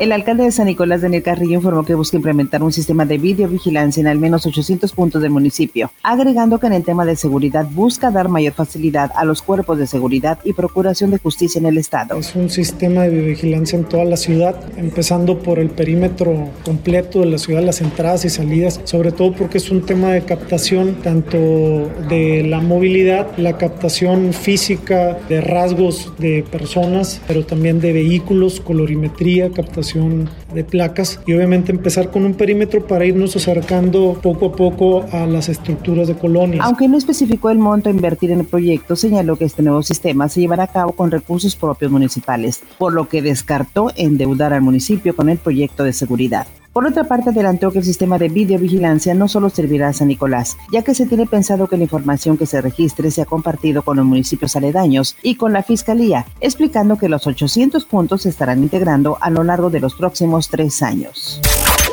El alcalde de San Nicolás, Daniel Carrillo, informó que busca implementar un sistema de videovigilancia en al menos 800 puntos del municipio, agregando que en el tema de seguridad busca dar mayor facilidad a los cuerpos de seguridad y procuración de justicia en el Estado. Es un sistema de videovigilancia en toda la ciudad, empezando por el perímetro completo de la ciudad, las entradas y salidas, sobre todo porque es un tema de captación tanto de la movilidad, la captación física de rasgos de personas, pero también de vehículos, colorimetría, captación de placas y obviamente empezar con un perímetro para irnos acercando poco a poco a las estructuras de colonias. Aunque no especificó el monto a invertir en el proyecto, señaló que este nuevo sistema se llevará a cabo con recursos propios municipales, por lo que descartó endeudar al municipio con el proyecto de seguridad. Por otra parte, adelantó que el sistema de videovigilancia no solo servirá a San Nicolás, ya que se tiene pensado que la información que se registre sea compartido con los municipios aledaños y con la Fiscalía, explicando que los 800 puntos se estarán integrando a lo largo de los próximos tres años.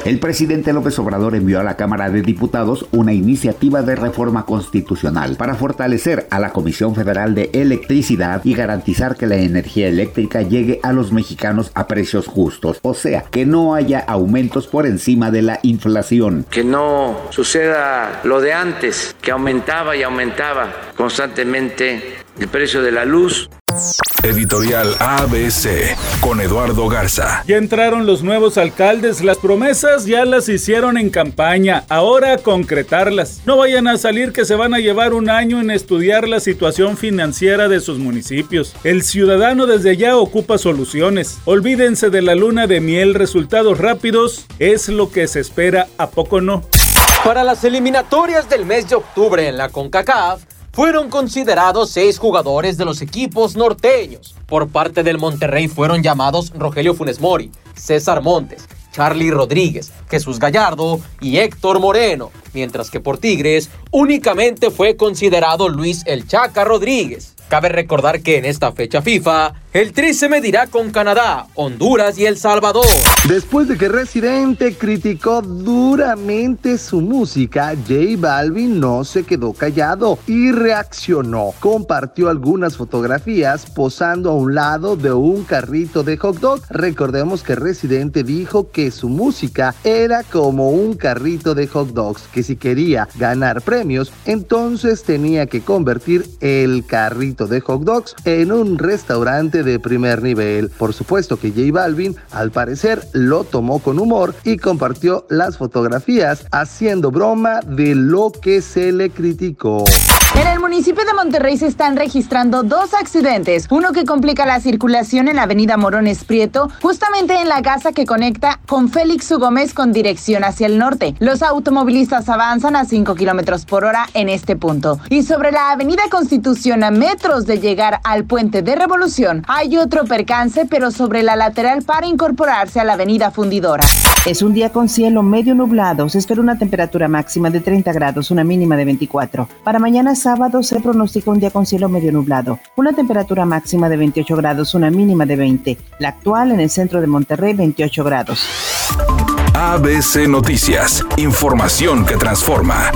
El presidente López Obrador envió a la Cámara de Diputados una iniciativa de reforma constitucional para fortalecer a la Comisión Federal de Electricidad y garantizar que la energía eléctrica llegue a los mexicanos a precios justos, o sea, que no haya aumentos por encima de la inflación. Que no suceda lo de antes, que aumentaba y aumentaba constantemente el precio de la luz. Editorial ABC con Eduardo Garza. Ya entraron los nuevos alcaldes, las promesas ya las hicieron en campaña, ahora concretarlas. No vayan a salir que se van a llevar un año en estudiar la situación financiera de sus municipios. El ciudadano desde ya ocupa soluciones. Olvídense de la luna de miel, resultados rápidos es lo que se espera, a poco no. Para las eliminatorias del mes de octubre en la CONCACAF, fueron considerados seis jugadores de los equipos norteños. Por parte del Monterrey fueron llamados Rogelio Funes Mori, César Montes, Charlie Rodríguez, Jesús Gallardo y Héctor Moreno, mientras que por Tigres únicamente fue considerado Luis El Chaca Rodríguez. Cabe recordar que en esta fecha FIFA, el Tri se medirá con Canadá, Honduras y El Salvador. Después de que Residente criticó duramente su música, J Balvin no se quedó callado y reaccionó. Compartió algunas fotografías posando a un lado de un carrito de hot dog. Recordemos que Residente dijo que su música era como un carrito de hot dogs, que si quería ganar premios, entonces tenía que convertir el carrito de hot dogs en un restaurante de primer nivel. Por supuesto que J Balvin al parecer lo tomó con humor y compartió las fotografías haciendo broma de lo que se le criticó. En el municipio de Monterrey se están registrando dos accidentes, uno que complica la circulación en la avenida Morones Prieto, justamente en la casa que conecta con Félix U. Gómez con dirección hacia el norte. Los automovilistas avanzan a 5 kilómetros por hora en este punto. Y sobre la avenida Constitución a metros de llegar al puente de Revolución, hay otro percance, pero sobre la lateral para incorporarse a la avenida Fundidora. Es un día con cielo medio nublado. Se espera una temperatura máxima de 30 grados, una mínima de 24. Para mañana sábado se pronostica un día con cielo medio nublado, una temperatura máxima de 28 grados, una mínima de 20. La actual en el centro de Monterrey, 28 grados. ABC Noticias, información que transforma.